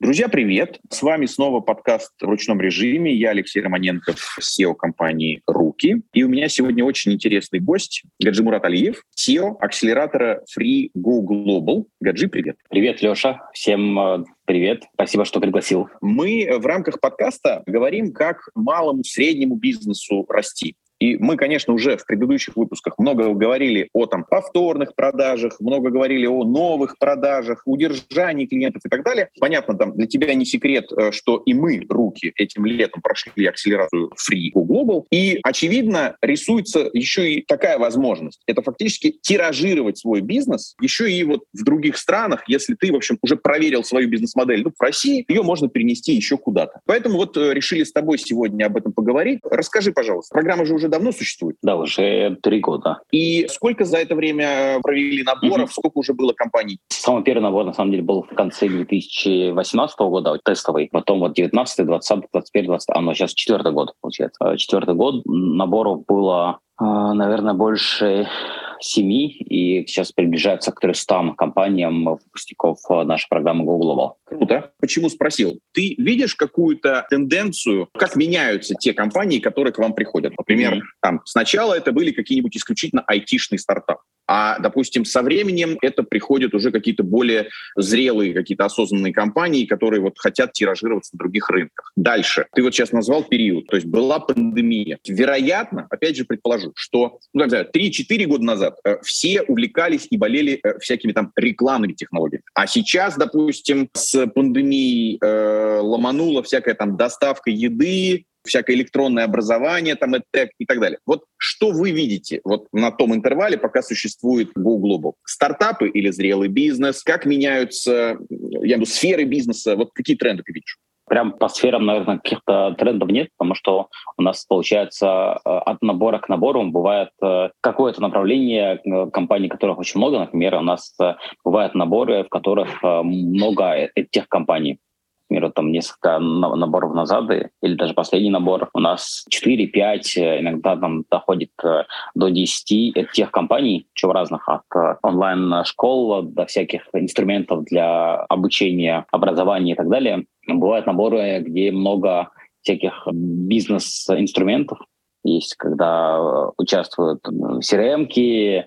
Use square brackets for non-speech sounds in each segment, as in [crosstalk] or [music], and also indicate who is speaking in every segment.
Speaker 1: Друзья, привет! С вами снова подкаст в ручном режиме. Я Алексей Романенко, SEO компании «Руки». И у меня сегодня очень интересный гость Гаджи Мурат Алиев, SEO акселератора Free Go Global. Гаджи, привет!
Speaker 2: Привет, Леша! Всем э, Привет, спасибо, что пригласил.
Speaker 1: Мы в рамках подкаста говорим, как малому, среднему бизнесу расти. И мы, конечно, уже в предыдущих выпусках много говорили о там, повторных продажах, много говорили о новых продажах, удержании клиентов и так далее. Понятно, там для тебя не секрет, э, что и мы, руки, этим летом прошли акселерацию Free Go Global. И, очевидно, рисуется еще и такая возможность. Это фактически тиражировать свой бизнес еще и вот в других странах, если ты, в общем, уже проверил свою бизнес-модель ну, в России, ее можно перенести еще куда-то. Поэтому вот э, решили с тобой сегодня об этом поговорить. Расскажи, пожалуйста, программа же уже давно существует?
Speaker 2: Да, уже три года.
Speaker 1: И сколько за это время провели наборов? Угу. Сколько уже было компаний?
Speaker 2: Самый первый набор, на самом деле, был в конце 2018 года, тестовый. Потом вот 19, 20, 21, 20, а ну сейчас четвертый год, получается. Четвертый год наборов было, а, наверное, больше семи, и сейчас приближается к 300 компаниям выпускников э, нашей программы Google
Speaker 1: Круто. Почему спросил? Ты видишь какую-то тенденцию, как меняются те компании, которые к вам приходят? Например, mm-hmm. там сначала это были какие-нибудь исключительно айтишные стартапы. А, допустим, со временем это приходят уже какие-то более зрелые, какие-то осознанные компании, которые вот хотят тиражироваться на других рынках. Дальше. Ты вот сейчас назвал период. То есть была пандемия. Вероятно, опять же предположу, что ну, знаю, 3-4 года назад э, все увлекались и болели э, всякими там рекламными технологиями. А сейчас, допустим, с пандемией э, ломанула всякая там доставка еды, всякое электронное образование, там, EdTech и так далее. Вот что вы видите вот на том интервале, пока существует Go Global? Стартапы или зрелый бизнес? Как меняются я думаю, сферы бизнеса? Вот какие тренды ты видишь?
Speaker 2: Прям по сферам, наверное, каких-то трендов нет, потому что у нас получается э, от набора к набору бывает э, какое-то направление э, компаний, которых очень много. Например, у нас бывают наборы, в которых много этих компаний примеру, там несколько наборов назад, или даже последний набор, у нас 4-5, иногда там доходит э, до 10 тех компаний, чего разных, от э, онлайн-школ до всяких инструментов для обучения, образования и так далее. Бывают наборы, где много всяких бизнес-инструментов, есть, когда э, участвуют CRM-ки,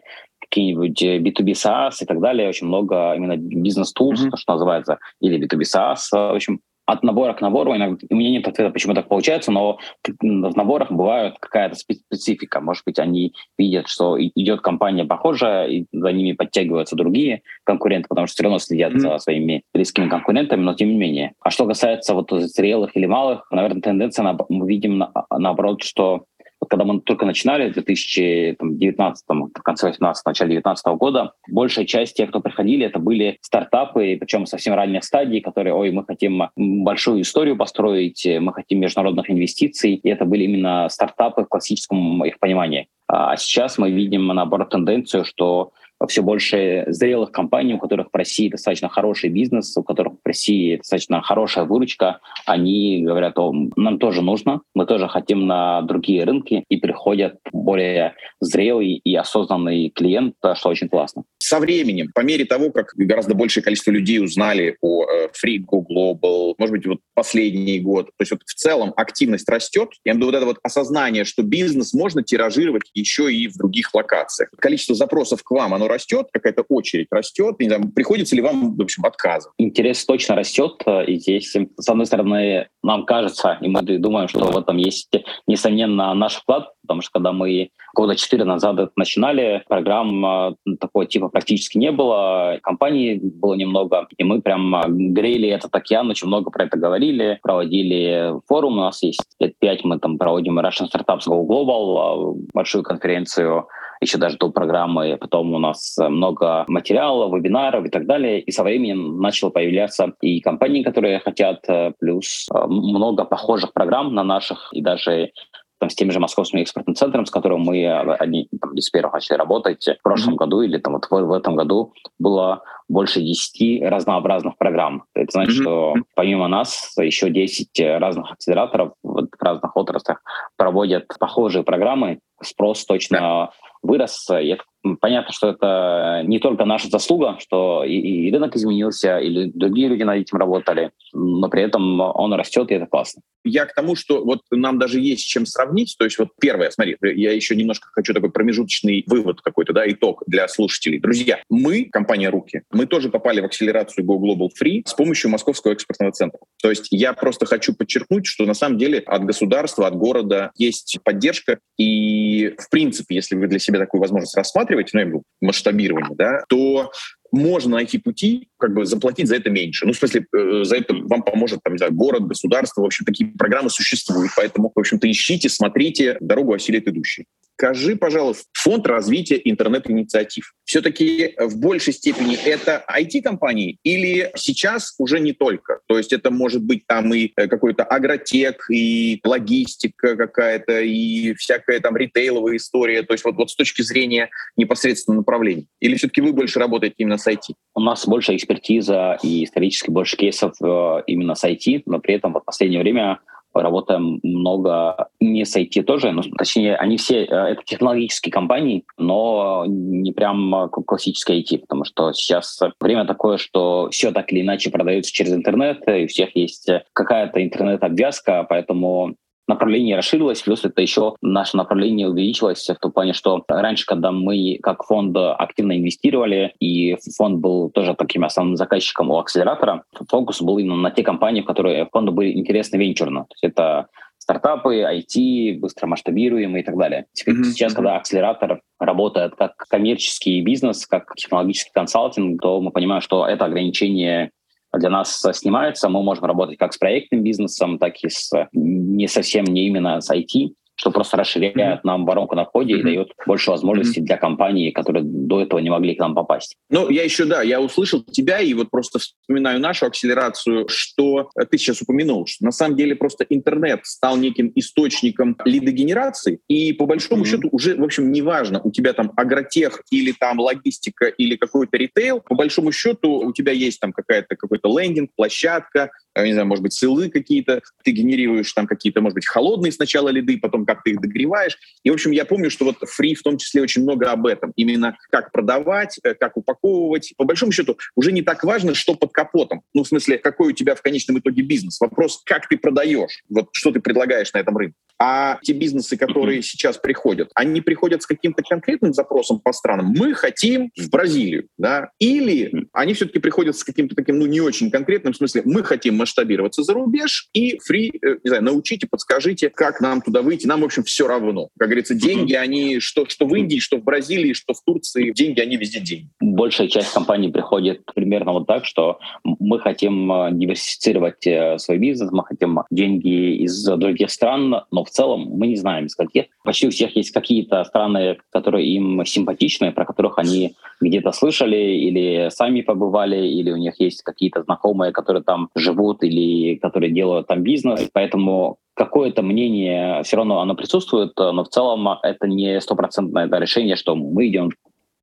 Speaker 2: какие-нибудь B2B э, SaaS и так далее, очень много именно бизнес-тулс, mm-hmm. что называется, или B2B SaaS. В общем, от набора к набору, иногда, у меня нет ответа, почему так получается, но в наборах бывает какая-то специфика. Может быть, они видят, что идет компания похожая, и за ними подтягиваются другие конкуренты, потому что все равно следят mm-hmm. за своими близкими конкурентами, но тем не менее. А что касается вот зрелых или малых, наверное, тенденция, мы видим наоборот, что когда мы только начинали в 2019, в конце 18 начале 19 года, большая часть тех, кто приходили, это были стартапы, причем совсем ранних стадий, которые, ой, мы хотим большую историю построить, мы хотим международных инвестиций, и это были именно стартапы в классическом их понимании. А сейчас мы видим, наоборот, тенденцию, что все больше зрелых компаний, у которых в России достаточно хороший бизнес, у которых в России достаточно хорошая выручка, они говорят, о, нам тоже нужно, мы тоже хотим на другие рынки, и приходят более зрелый и осознанный клиент, что очень классно.
Speaker 1: Со временем, по мере того, как гораздо большее количество людей узнали о э, Frigo Global, может быть, вот последний год, то есть вот в целом активность растет, я виду вот это вот осознание, что бизнес можно тиражировать еще и в других локациях. Количество запросов к вам, оно растет, какая-то очередь растет, не знаю, приходится ли вам, в общем, отказывать?
Speaker 2: Интерес точно растет, э, и здесь, с одной стороны, нам кажется, и мы думаем, что в этом есть, несомненно, наш вклад, потому что когда мы года четыре назад начинали, программ э, такого типа практически не было, компаний было немного, и мы прям э, грели этот океан, очень много про это говорили, проводили форум, у нас есть лет пять, мы там проводим Russian Startups Go Global, большую конференцию, еще даже до программы. Потом у нас много материалов, вебинаров и так далее. И со временем начало появляться и компании, которые хотят, э, плюс э, много похожих программ на наших, и даже там, с тем же Московским экспортным центром, с которым мы э, одни там, из первых начали работать в прошлом mm-hmm. году или там, вот в, в этом году было больше 10 разнообразных программ. Это значит, mm-hmm. что помимо нас еще 10 разных акселераторов в разных отраслях проводят похожие программы, спрос точно да. вырос. И понятно, что это не только наша заслуга, что и, и рынок изменился, или другие люди над этим работали, но при этом он растет, и это классно.
Speaker 1: Я к тому, что вот нам даже есть чем сравнить. То есть вот первое, смотри, я еще немножко хочу такой промежуточный вывод какой-то, да, итог для слушателей. Друзья, мы, компания «Руки», мы тоже попали в акселерацию Go Global Free с помощью Московского экспортного центра. То есть я просто хочу подчеркнуть, что на самом деле от государства, от города есть поддержка. И в принципе, если вы для себя такую возможность рассматриваете, ну, я имею масштабирование, да, то можно найти пути, как бы заплатить за это меньше. Ну, в смысле, э, за это вам поможет, там, не знаю, город, государство. В общем, такие программы существуют. Поэтому, в общем-то, ищите, смотрите, дорогу осилит идущий. Скажи, пожалуйста, фонд развития интернет-инициатив. Все-таки в большей степени это IT-компании или сейчас уже не только? То есть это может быть там и э, какой-то агротек, и логистика какая-то, и всякая там ритейловая история. То есть вот, вот с точки зрения непосредственно направлений. Или все-таки вы больше работаете именно с IT?
Speaker 2: У нас больше экспертиза и исторически больше кейсов э, именно с IT, но при этом в последнее время работаем много не с IT тоже, но, точнее, они все, э, это технологические компании, но не прям классическое IT, потому что сейчас время такое, что все так или иначе продается через интернет, и у всех есть какая-то интернет-обвязка, поэтому направление расширилось, плюс это еще наше направление увеличилось в том плане, что раньше, когда мы как фонд активно инвестировали, и фонд был тоже таким основным заказчиком у акселератора, фокус был именно на те компании, которые фонду были интересны венчурно. То есть это стартапы, IT, быстро масштабируемые и так далее. Mm-hmm. Сейчас, когда акселератор работает как коммерческий бизнес, как технологический консалтинг, то мы понимаем, что это ограничение для нас снимается. Мы можем работать как с проектным бизнесом, так и с не совсем не именно с IT что просто расширяет нам воронку на входе и дает больше возможностей для компаний, которые до этого не могли к нам попасть.
Speaker 1: Ну, я еще, да, я услышал тебя и вот просто вспоминаю нашу акселерацию, что ты сейчас упомянул, что на самом деле просто интернет стал неким источником лидогенерации, и по большому mm-hmm. счету уже, в общем, неважно, у тебя там агротех или там логистика или какой-то ритейл, по большому счету у тебя есть там какая-то какой-то лендинг, площадка, не знаю, может быть, сылы какие-то, ты генерируешь там какие-то, может быть, холодные сначала лиды, потом как ты их догреваешь. И, в общем, я помню, что вот фри в том числе очень много об этом. Именно как продавать, э, как упаковывать. По большому счету, уже не так важно, что под капотом. Ну, в смысле, какой у тебя в конечном итоге бизнес. Вопрос, как ты продаешь, вот что ты предлагаешь на этом рынке. А те бизнесы, которые mm-hmm. сейчас приходят, они приходят с каким-то конкретным запросом по странам. Мы хотим в Бразилию, да? Или они все-таки приходят с каким-то таким, ну, не очень конкретным, в смысле, мы хотим масштабироваться за рубеж и фри, э, не знаю, научите, подскажите, как нам туда выйти. Нам, в общем, все равно. Как говорится, деньги, они что, что в Индии, что в Бразилии, что в Турции, деньги, они везде деньги.
Speaker 2: Большая часть компаний приходит примерно вот так, что мы хотим э, диверсифицировать э, свой бизнес, мы хотим деньги из других стран, но в целом мы не знаем, из каких. Почти у всех есть какие-то страны, которые им симпатичны, про которых они где-то слышали или сами побывали, или у них есть какие-то знакомые, которые там живут или которые делают там бизнес. Поэтому какое-то мнение все равно оно присутствует, но в целом это не стопроцентное решение, что мы идем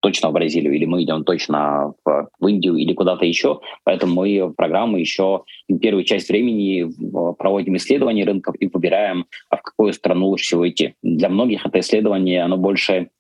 Speaker 2: точно в Бразилию, или мы идем точно в, в Индию или куда-то еще. Поэтому мы программу еще первую часть времени проводим исследования рынков и выбираем, а в какую страну лучше всего идти. Для многих это исследование, оно больше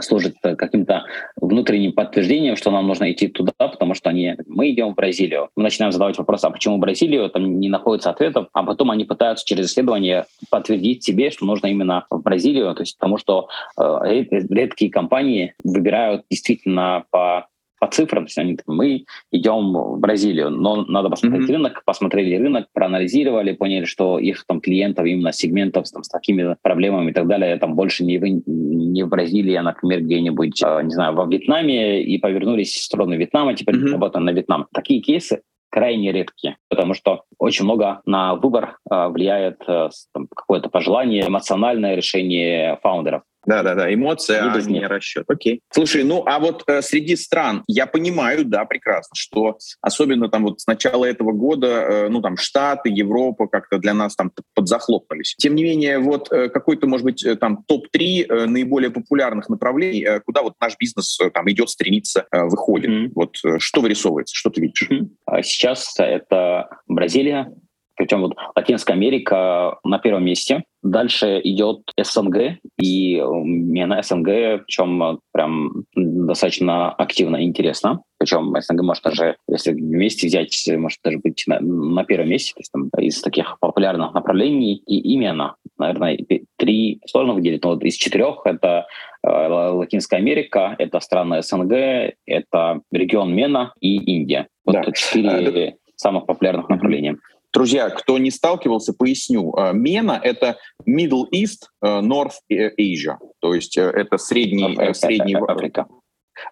Speaker 2: служит каким-то внутренним подтверждением, что нам нужно идти туда, потому что они, мы идем в Бразилию. Мы начинаем задавать вопрос, а почему Бразилию? Там не находится ответов, а потом они пытаются через исследование подтвердить себе, что нужно именно в Бразилию, то есть потому что э, редкие компании выбирают действительно по по цифрам, то есть они мы идем в Бразилию, но надо посмотреть mm-hmm. рынок, посмотрели рынок, проанализировали, поняли, что их там клиентов, именно сегментов там, с такими проблемами и так далее, там больше не в, не в Бразилии, а, например, где-нибудь, а, не знаю, во Вьетнаме, и повернулись в сторону Вьетнама, теперь mm-hmm. работаем на Вьетнам. Такие кейсы крайне редкие, потому что очень много на выбор э, влияет э, какое-то пожелание, эмоциональное решение фаундеров.
Speaker 1: Да, да, да, эмоция, а не расчет. Окей. Слушай, ну а вот э, среди стран я понимаю, да, прекрасно, что особенно там вот с начала этого года, э, ну там Штаты, Европа как-то для нас там подзахлопнулись. Тем не менее, вот э, какой-то, может быть, э, там топ-3 э, наиболее популярных направлений, э, куда вот наш бизнес э, там идет, стремится, э, выходит. Mm-hmm. Вот э, что вырисовывается, что ты видишь? Mm-hmm.
Speaker 2: Сейчас это Бразилия, Причем вот Латинская Америка на первом месте, Дальше идет СНГ и Мена СНГ, причем прям достаточно активно и интересно. Причем СНГ может даже, если вместе взять, может даже быть на, на первом месте, то есть там из таких популярных направлений. И именно, наверное, три сложно выделить, но вот из четырех это э, Латинская Америка, это страны СНГ, это регион Мена и Индия. Вот да. четыре а, самых популярных направления.
Speaker 1: Друзья, кто не сталкивался, поясню. Э, Мена — это Middle East, э, North Asia, то есть э, это средний... средний...
Speaker 2: Африка.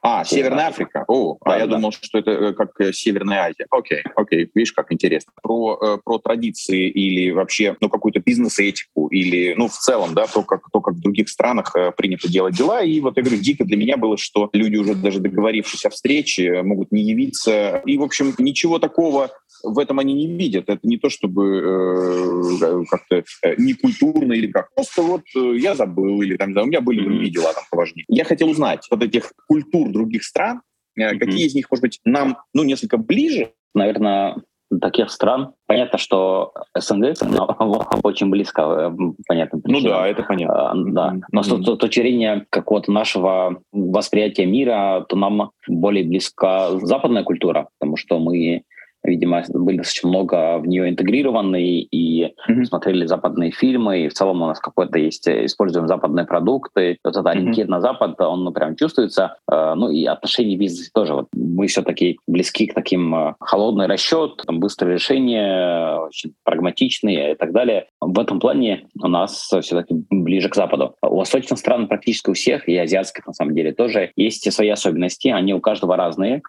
Speaker 1: А, Северная Африка. О, да, а я да. думал, что это э, как э, Северная Азия. Окей, окей, видишь, как интересно. Про, э, про традиции или вообще ну, какую-то бизнес-этику или, ну, в целом, да, то как, то, как в других странах принято делать дела. И вот я говорю, дико для меня было, что люди уже даже договорившись о встрече могут не явиться. И, в общем, ничего такого в этом они не видят. Это не то, чтобы э, как-то э, некультурно или как. Просто вот э, я забыл, или там, у меня были другие дела там поважнее. Я хотел узнать вот этих культур культур других стран, mm-hmm. какие из них, может быть, нам ну, несколько ближе?
Speaker 2: Наверное, таких стран. Понятно, что СНГ [laughs] очень близко, э, понятно.
Speaker 1: Ну да, это понятно.
Speaker 2: А, да. Но mm-hmm. с точки зрения какого-то нашего восприятия мира, то нам более близка западная культура, потому что мы видимо, были достаточно много в нее интегрированы и mm-hmm. смотрели западные фильмы, и в целом у нас какой-то есть, э, используем западные продукты. Вот этот mm-hmm. ориентир на Запад, он ну, прям чувствуется. Э, ну и отношения в бизнесе тоже. Вот мы все-таки близки к таким э, холодный расчет, там, быстрое решение, очень прагматичные и так далее. В этом плане у нас все-таки ближе к Западу. У восточных стран практически у всех, и азиатских на самом деле тоже, есть свои особенности, они у каждого разные.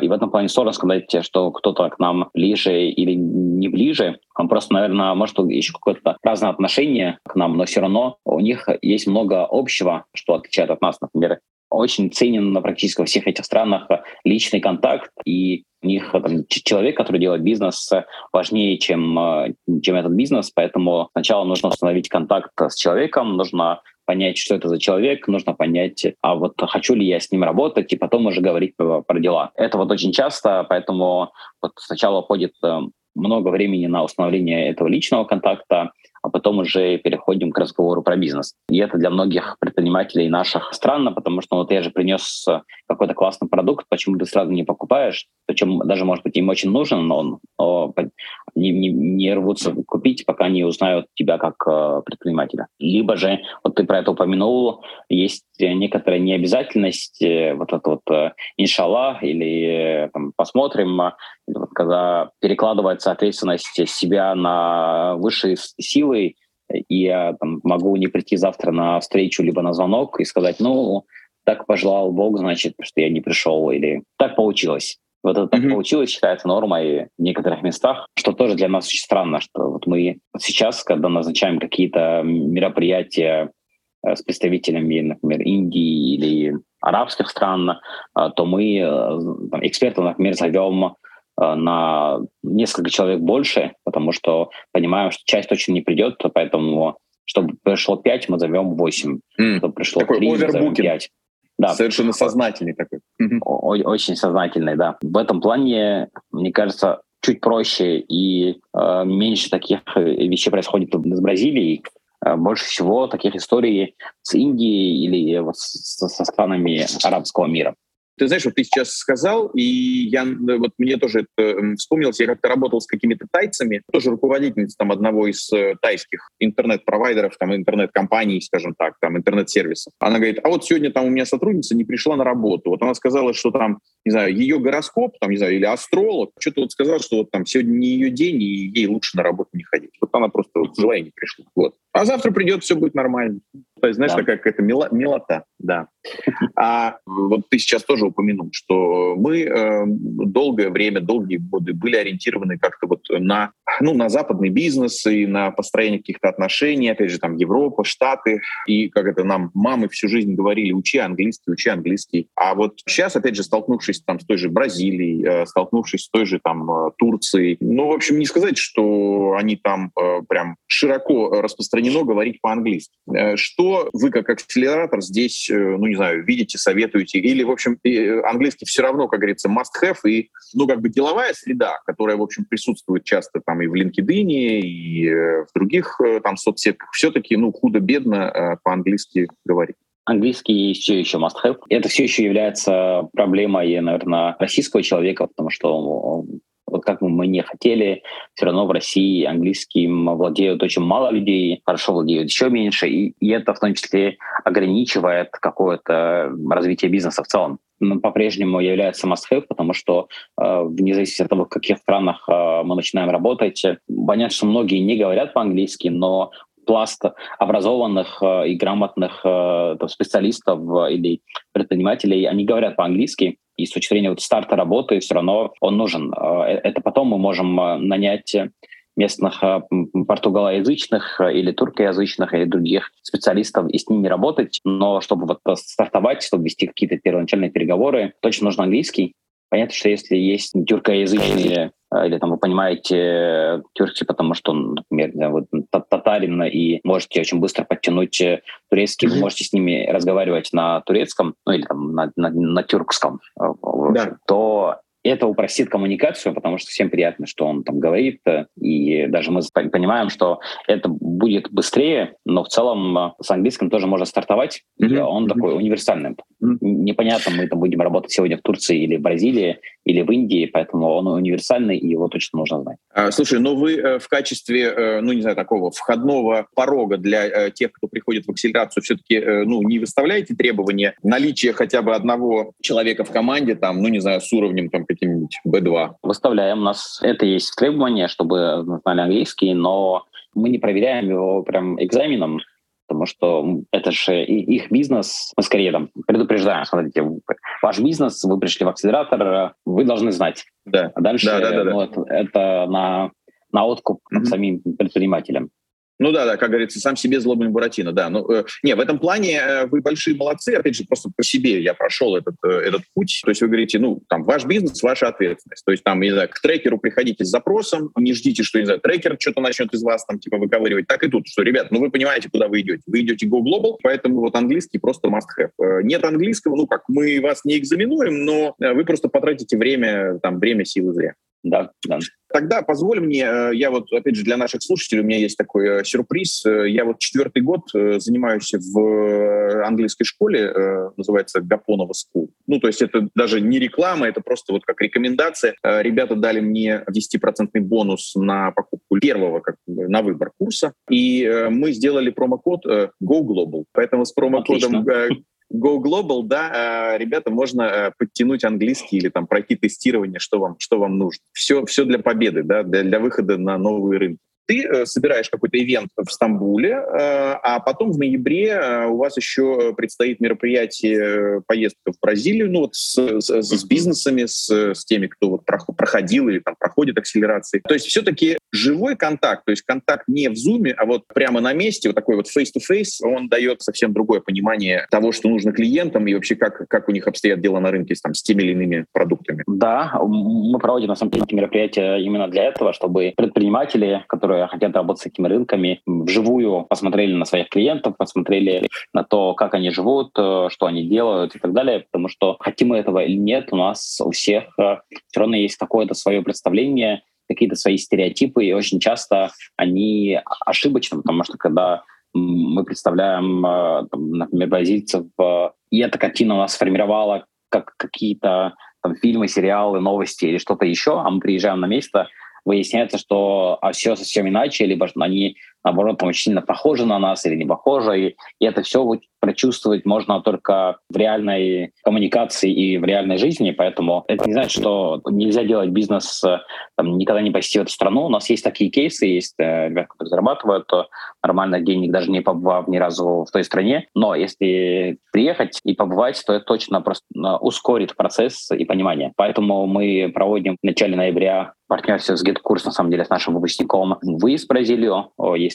Speaker 2: И в этом плане сложно сказать, что кто-то к нам ближе или не ближе. Он просто, наверное, может еще какое-то разное отношение к нам, но все равно у них есть много общего, что отличает от нас, например. Очень ценен на практически во всех этих странах личный контакт, и у них там, человек, который делает бизнес, важнее, чем, чем этот бизнес, поэтому сначала нужно установить контакт с человеком, нужно понять, что это за человек, нужно понять, а вот хочу ли я с ним работать, и потом уже говорить про, дела. Это вот очень часто, поэтому вот сначала уходит э, много времени на установление этого личного контакта, а потом уже переходим к разговору про бизнес. И это для многих предпринимателей наших странно, потому что вот я же принес какой-то классный продукт, почему ты сразу не покупаешь, причем даже, может быть, им очень нужен, но он но не, не, не рвутся купить, пока не узнают тебя как э, предпринимателя. Либо же, вот ты про это упомянул, есть некоторая необязательность, э, вот это вот э, иншаллах или э, там, посмотрим, э, вот, когда перекладывается ответственность себя на высшие силы, силой, и я там, могу не прийти завтра на встречу либо на звонок и сказать, ну, так пожелал Бог, значит, что я не пришел, или так получилось. Вот это так mm-hmm. получилось, считается нормой в некоторых местах, что тоже для нас очень странно, что вот мы сейчас, когда назначаем какие-то мероприятия э, с представителями, например, Индии или арабских стран, э, то мы э, там, экспертов, например, зовем на несколько человек больше, потому что понимаем, что часть точно не придет, поэтому чтобы пришло 5, мы зовем 8. Mm. Чтобы пришло
Speaker 1: такой
Speaker 2: 3, мы зовем 5.
Speaker 1: Да. Совершенно сознательный такой.
Speaker 2: Очень сознательный, да. В этом плане, мне кажется, чуть проще и э, меньше таких э, вещей происходит с Бразилией. Э, больше всего таких историй с Индией или вот со, со странами арабского мира.
Speaker 1: Ты знаешь, вот ты сейчас сказал, и я, вот мне тоже это вспомнилось, я как-то работал с какими-то тайцами, тоже руководительница там одного из э, тайских интернет-провайдеров, там интернет-компаний, скажем так, там интернет-сервисов. Она говорит, а вот сегодня там у меня сотрудница не пришла на работу. Вот она сказала, что там, не знаю, ее гороскоп, там, не знаю, или астролог, что-то вот сказал, что вот там сегодня не ее день, и ей лучше на работу не ходить. Вот она просто вот не пришла. Вот. А завтра придет, все будет нормально. То есть, знаешь, да. такая какая-то мило, милота, да. А вот ты сейчас тоже упомянул, что мы э, долгое время, долгие годы были ориентированы как-то вот на, ну, на западный бизнес и на построение каких-то отношений, опять же, там Европа, Штаты, и как это нам мамы всю жизнь говорили, учи английский, учи английский. А вот сейчас, опять же, столкнувшись там с той же Бразилией, э, столкнувшись с той же там э, Турцией, ну, в общем, не сказать, что они там э, прям широко распространено говорить по-английски. Что вы как акселератор здесь, ну не знаю, видите, советуете? Или, в общем, э, английский все равно, как говорится, must have, и, ну, как бы деловая среда, которая, в общем, присутствует часто там и в LinkedIn, и в других там соцсетках, все-таки, ну, худо-бедно по-английски говорить.
Speaker 2: Английский все еще must-have. Это все еще является проблемой, наверное, российского человека, потому что вот как бы мы не хотели, все равно в России английским владеют очень мало людей, хорошо владеют еще меньше, и, и это в том числе ограничивает какое-то развитие бизнеса в целом. По-прежнему является must-have, потому что э, вне зависимости от того, в каких странах э, мы начинаем работать, понятно, что многие не говорят по-английски, но пласт образованных э, и грамотных э, там, специалистов э, или предпринимателей, они говорят по-английски, и с точки зрения вот старта работы все равно он нужен. Это потом мы можем нанять местных португалоязычных или туркоязычных или других специалистов и с ними работать, но чтобы вот стартовать, чтобы вести какие-то первоначальные переговоры, точно нужен английский. Понятно, что если есть тюркоязычные э, или там вы понимаете э, тюркский, потому что, например, вы татарин и можете очень быстро подтянуть э, турецкий, вы можете с ними разговаривать на турецком, ну или там на, на, на тюркском, да. то это упростит коммуникацию, потому что всем приятно, что он там говорит, э, и даже мы понимаем, что это будет быстрее, но в целом э, с английским тоже можно стартовать, mm-hmm. и он mm-hmm. такой универсальный. Mm-hmm. Непонятно, мы там будем работать сегодня в Турции или в Бразилии, или в Индии, поэтому он универсальный, и его точно нужно знать.
Speaker 1: А, слушай, ну вы э, в качестве, ну не знаю, такого входного порога для тех, кто приходит в акселерацию, все-таки ну, не выставляете требования наличия хотя бы одного человека в команде, там, ну не знаю, с уровнем там, каким-нибудь B2?
Speaker 2: Выставляем. У нас это есть требование, чтобы знали английский, но мы не проверяем его прям экзаменом, потому что это же их бизнес. Мы скорее там предупреждаем, смотрите, ваш бизнес, вы пришли в акселератор, вы должны знать. Да. А дальше да, да, да, ну, да. Это, это на, на откуп mm-hmm. самим предпринимателям.
Speaker 1: Ну да, да, как говорится, сам себе злобный Буратино, да. Ну, э, не, в этом плане э, вы большие молодцы. Опять же, просто по себе я прошел этот, э, этот путь. То есть вы говорите, ну, там, ваш бизнес, ваша ответственность. То есть там, не знаю, к трекеру приходите с запросом, не ждите, что, не знаю, трекер что-то начнет из вас там, типа, выковыривать. Так и тут, что, ребят, ну, вы понимаете, куда вы идете. Вы идете Go Global, поэтому вот английский просто must have. Э, нет английского, ну, как, мы вас не экзаменуем, но э, вы просто потратите время, там, время, силы зря.
Speaker 2: Да, да.
Speaker 1: Тогда позволь мне, э, я вот, опять же, для наших слушателей у меня есть такой э, сюрприз. Э, я вот четвертый год занимаюсь в английской школе, называется Гапонова School. Ну, то есть это даже не реклама, это просто вот как рекомендация. Ребята дали мне 10% бонус на покупку первого, как на выбор курса. И мы сделали промокод Go Global. Поэтому с промокодом Отлично. Go Global, да, э, ребята, можно э, подтянуть английский или там пройти тестирование, что вам, что вам нужно. Все, все для победы, да, для, для выхода на новые рынки ты э, собираешь какой-то ивент в Стамбуле, э, а потом в ноябре э, у вас еще предстоит мероприятие, поездка в Бразилию, ну вот с, с, с бизнесами, с, с теми, кто вот проходил или там проходит акселерации. То есть все-таки живой контакт, то есть контакт не в зуме, а вот прямо на месте, вот такой вот face-to-face, он дает совсем другое понимание того, что нужно клиентам и вообще как, как у них обстоят дела на рынке там, с теми или иными продуктами.
Speaker 2: Да, мы проводим на самом деле мероприятия именно для этого, чтобы предприниматели, которые которые хотят работать с этими рынками, вживую посмотрели на своих клиентов, посмотрели на то, как они живут, э, что они делают и так далее, потому что хотим мы этого или нет, у нас у всех э, все равно есть какое-то свое представление, какие-то свои стереотипы, и очень часто они ошибочны, потому что когда мы представляем, э, например, бразильцев, и эта картина у нас сформировала как какие-то там, фильмы, сериалы, новости или что-то еще, а мы приезжаем на место, выясняется, что а все совсем иначе, либо они, наоборот, там, очень сильно похожи на нас или не похожи. И, и это все прочувствовать можно только в реальной коммуникации и в реальной жизни, поэтому это не значит, что нельзя делать бизнес, там, никогда не посетив эту страну. У нас есть такие кейсы, есть э, ребята, которые зарабатывают то нормальных денег, даже не побывав ни разу в той стране. Но если приехать и побывать, то это точно просто э, ускорит процесс и понимание. Поэтому мы проводим в начале ноября партнерстве с GetCourse, на самом деле, с нашим выпускником, выезд в Бразилию.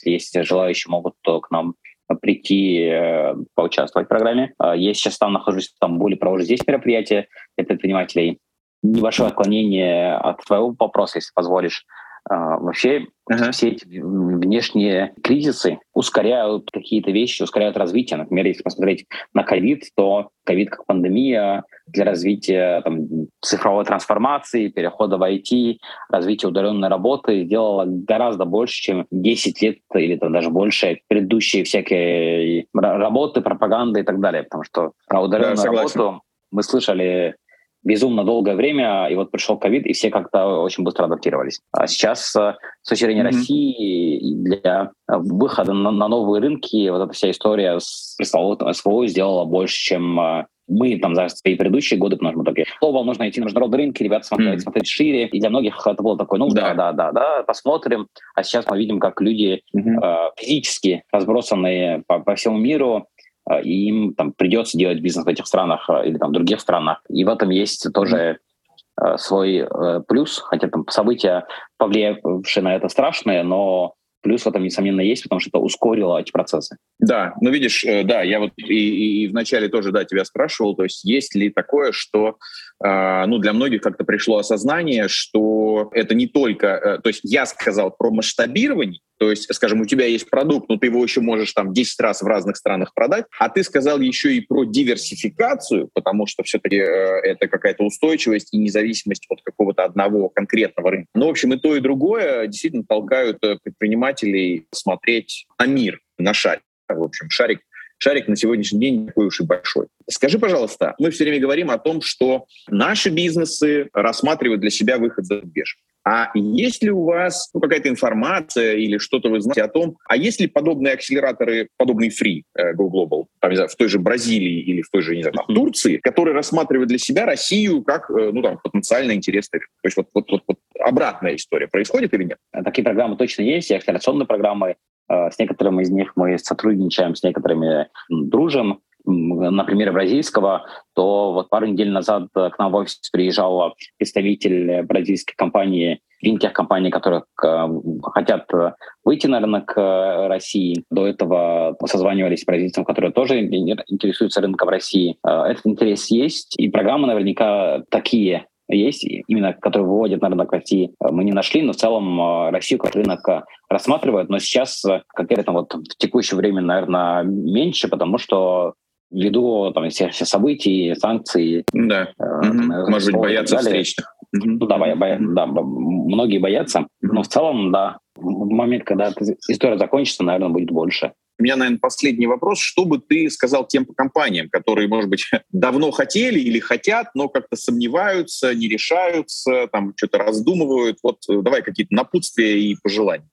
Speaker 2: Если есть желающие, могут к нам прийти, э, поучаствовать в программе. А, я сейчас там нахожусь в Стамбуле, провожу здесь мероприятие для предпринимателей. Небольшое отклонение от твоего вопроса, если позволишь. А, вообще uh-huh. все эти внешние кризисы ускоряют какие-то вещи, ускоряют развитие. Например, если посмотреть на ковид, то ковид как пандемия для развития там, цифровой трансформации, перехода в IT, развития удаленной работы сделала гораздо больше, чем 10 лет или там, даже больше предыдущие всякие работы, пропаганды и так далее. Потому что про удаленную да, работу мы слышали безумно долгое время, и вот пришел ковид, и все как-то очень быстро адаптировались. А сейчас э, с точки зрения mm-hmm. России для выхода на, на новые рынки вот эта вся история с пресловутым СВО сделала больше, чем э, мы там за свои предыдущие годы, потому что мы такие, слово нужно идти на международные рынки, ребята смотреть, mm. смотреть шире. И для многих это было такое, ну да, да, да, да, посмотрим. А сейчас мы видим, как люди mm-hmm. э, физически разбросанные по, по всему миру, и им там придется делать бизнес в этих странах а, или там в других странах. И в этом есть тоже mm-hmm. свой э, плюс, хотя там события, повлиявшие на это, страшные, но плюс в этом, несомненно, есть, потому что это ускорило эти процессы.
Speaker 1: Да, ну видишь, э, да, я вот и, и вначале тоже, да, тебя спрашивал, то есть есть ли такое, что а, ну, для многих как-то пришло осознание, что это не только... Э, то есть я сказал про масштабирование, то есть, скажем, у тебя есть продукт, но ты его еще можешь там 10 раз в разных странах продать, а ты сказал еще и про диверсификацию, потому что все-таки э, это какая-то устойчивость и независимость от какого-то одного конкретного рынка. Ну, в общем, и то, и другое действительно толкают э, предпринимателей смотреть на мир, на шарик. В общем, шарик шарик на сегодняшний день такой уж и большой. Скажи, пожалуйста, мы все время говорим о том, что наши бизнесы рассматривают для себя выход за рубеж. А есть ли у вас ну, какая-то информация или что-то вы знаете о том, а есть ли подобные акселераторы, подобные free э, Go Global, там, не знаю, в той же Бразилии или в той же, не знаю, там, Турции, которые рассматривают для себя Россию как, э, ну, там, потенциально интересный То есть вот, вот, вот, вот обратная история происходит или нет?
Speaker 2: Такие программы точно есть, и акселерационные программы. Э, с некоторыми из них мы сотрудничаем, с некоторыми дружим на примере бразильского, то вот пару недель назад к нам в офис приезжал представитель бразильской компании, финтех-компании, которые хотят выйти на рынок э, России. До этого созванивались с бразильцам, которые тоже интересуются рынком России. Э, этот интерес есть, и программы наверняка такие есть, именно которые выводят на рынок России, мы не нашли, но в целом Россию как рынок рассматривают, но сейчас конкретно вот в текущее время, наверное, меньше, потому что ввиду там, всех, всех событий, санкций.
Speaker 1: Да. Э. Может быть, боятся встречных.
Speaker 2: Ну да, боя, боя, да, многие боятся, но в целом, да, в момент, когда история закончится, наверное, будет больше.
Speaker 1: У меня, наверное, последний вопрос. Что бы ты сказал тем компаниям, которые, может быть, [laughs] давно хотели или хотят, но как-то сомневаются, не решаются, там что-то раздумывают? Вот э, давай какие-то напутствия и пожелания.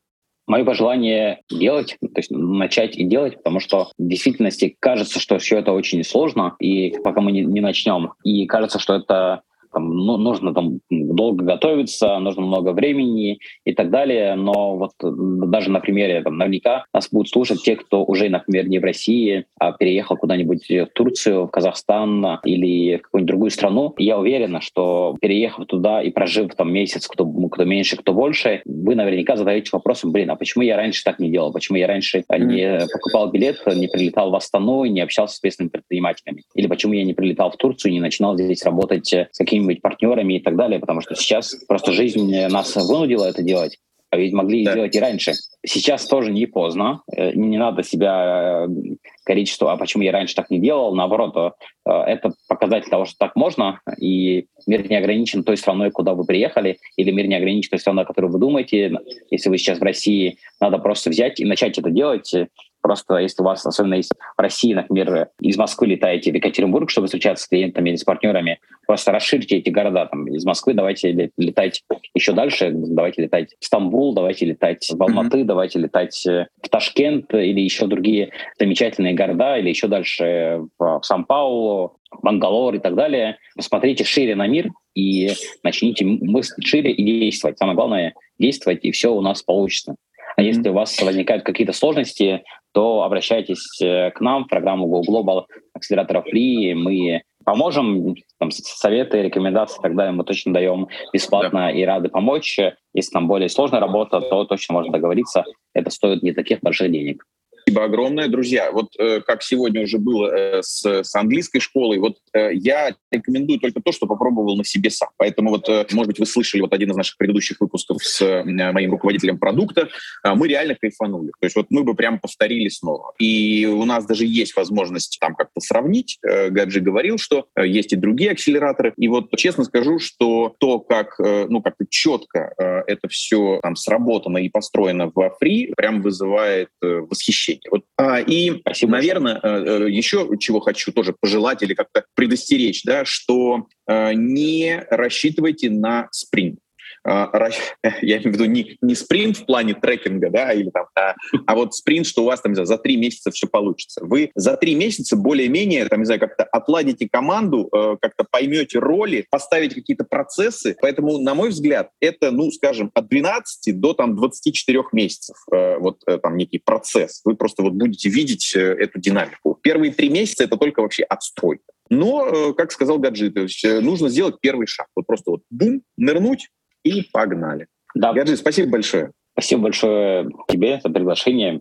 Speaker 2: Мое пожелание делать, то есть начать и делать, потому что в действительности кажется, что все это очень сложно, и пока мы не, не начнем, и кажется, что это там, ну, нужно там долго готовиться, нужно много времени и так далее. Но вот даже на примере, там, наверняка нас будут слушать те, кто уже, например, не в России, а переехал куда-нибудь в Турцию, в Казахстан или в какую-нибудь другую страну. И я уверена, что переехав туда и прожив там месяц, кто, кто меньше, кто больше, вы наверняка задаете вопросом, блин, а почему я раньше так не делал? Почему я раньше не покупал билет, не прилетал в Астану, не общался с местными предпринимателями? Или почему я не прилетал в Турцию, не начинал здесь работать с какими какими-нибудь партнерами и так далее, потому что сейчас просто жизнь нас вынудила это делать, а ведь могли да. сделать и раньше. Сейчас тоже не поздно, э, не надо себя э, корить, что «а почему я раньше так не делал?» Наоборот, э, это показатель того, что так можно, и мир не ограничен той страной, куда вы приехали, или мир не ограничен той страной, о которой вы думаете. Если вы сейчас в России, надо просто взять и начать это делать, Просто если у вас, особенно есть в России, например, из Москвы летаете в Екатеринбург, чтобы встречаться с клиентами или с партнерами, просто расширьте эти города. Там, из Москвы давайте летать еще дальше, давайте летать в Стамбул, давайте летать в Алматы, mm-hmm. давайте летать э, в Ташкент или еще другие замечательные города, или еще дальше в, в Сан-Паулу, Бангалор и так далее. Посмотрите шире на мир и начните мыслить шире и действовать. Самое главное — действовать, и все у нас получится. А если у вас возникают какие-то сложности, то обращайтесь э, к нам в программу Go Global акселераторов Free. Мы поможем, там, советы, рекомендации и так далее мы точно даем бесплатно да. и рады помочь. Если там более сложная работа, то точно можно договориться. Это стоит не таких больших денег.
Speaker 1: Спасибо огромное, друзья. Вот э, как сегодня уже было э, с, с английской школой, вот я рекомендую только то, что попробовал на себе сам. Поэтому вот, может быть, вы слышали вот один из наших предыдущих выпусков с моим руководителем продукта. Мы реально кайфанули. То есть вот мы бы прям повторили снова. И у нас даже есть возможность там как-то сравнить. Гаджи говорил, что есть и другие акселераторы. И вот честно скажу, что то, как, ну, как-то четко это все там сработано и построено во Free, прям вызывает восхищение. Вот, а, и, Спасибо. наверное, еще чего хочу тоже пожелать или как-то предостеречь, да, что э, не рассчитывайте на спринт. А, [laughs] я имею в виду не, не спринт в плане трекинга, да, или там, а, а вот спринт, что у вас там, знаю, за три месяца все получится. Вы за три месяца более-менее, там, не знаю, как-то отладите команду, э, как-то поймете роли, поставите какие-то процессы. Поэтому, на мой взгляд, это, ну, скажем, от 12 до там 24 месяцев э, вот э, там некий процесс. Вы просто вот будете видеть эту динамику. Первые три месяца это только вообще отстройка. Но, как сказал Гаджи, то есть нужно сделать первый шаг. Вот просто вот бум, нырнуть, и погнали. Да. Гаджи, спасибо большое.
Speaker 2: Спасибо большое тебе за приглашение.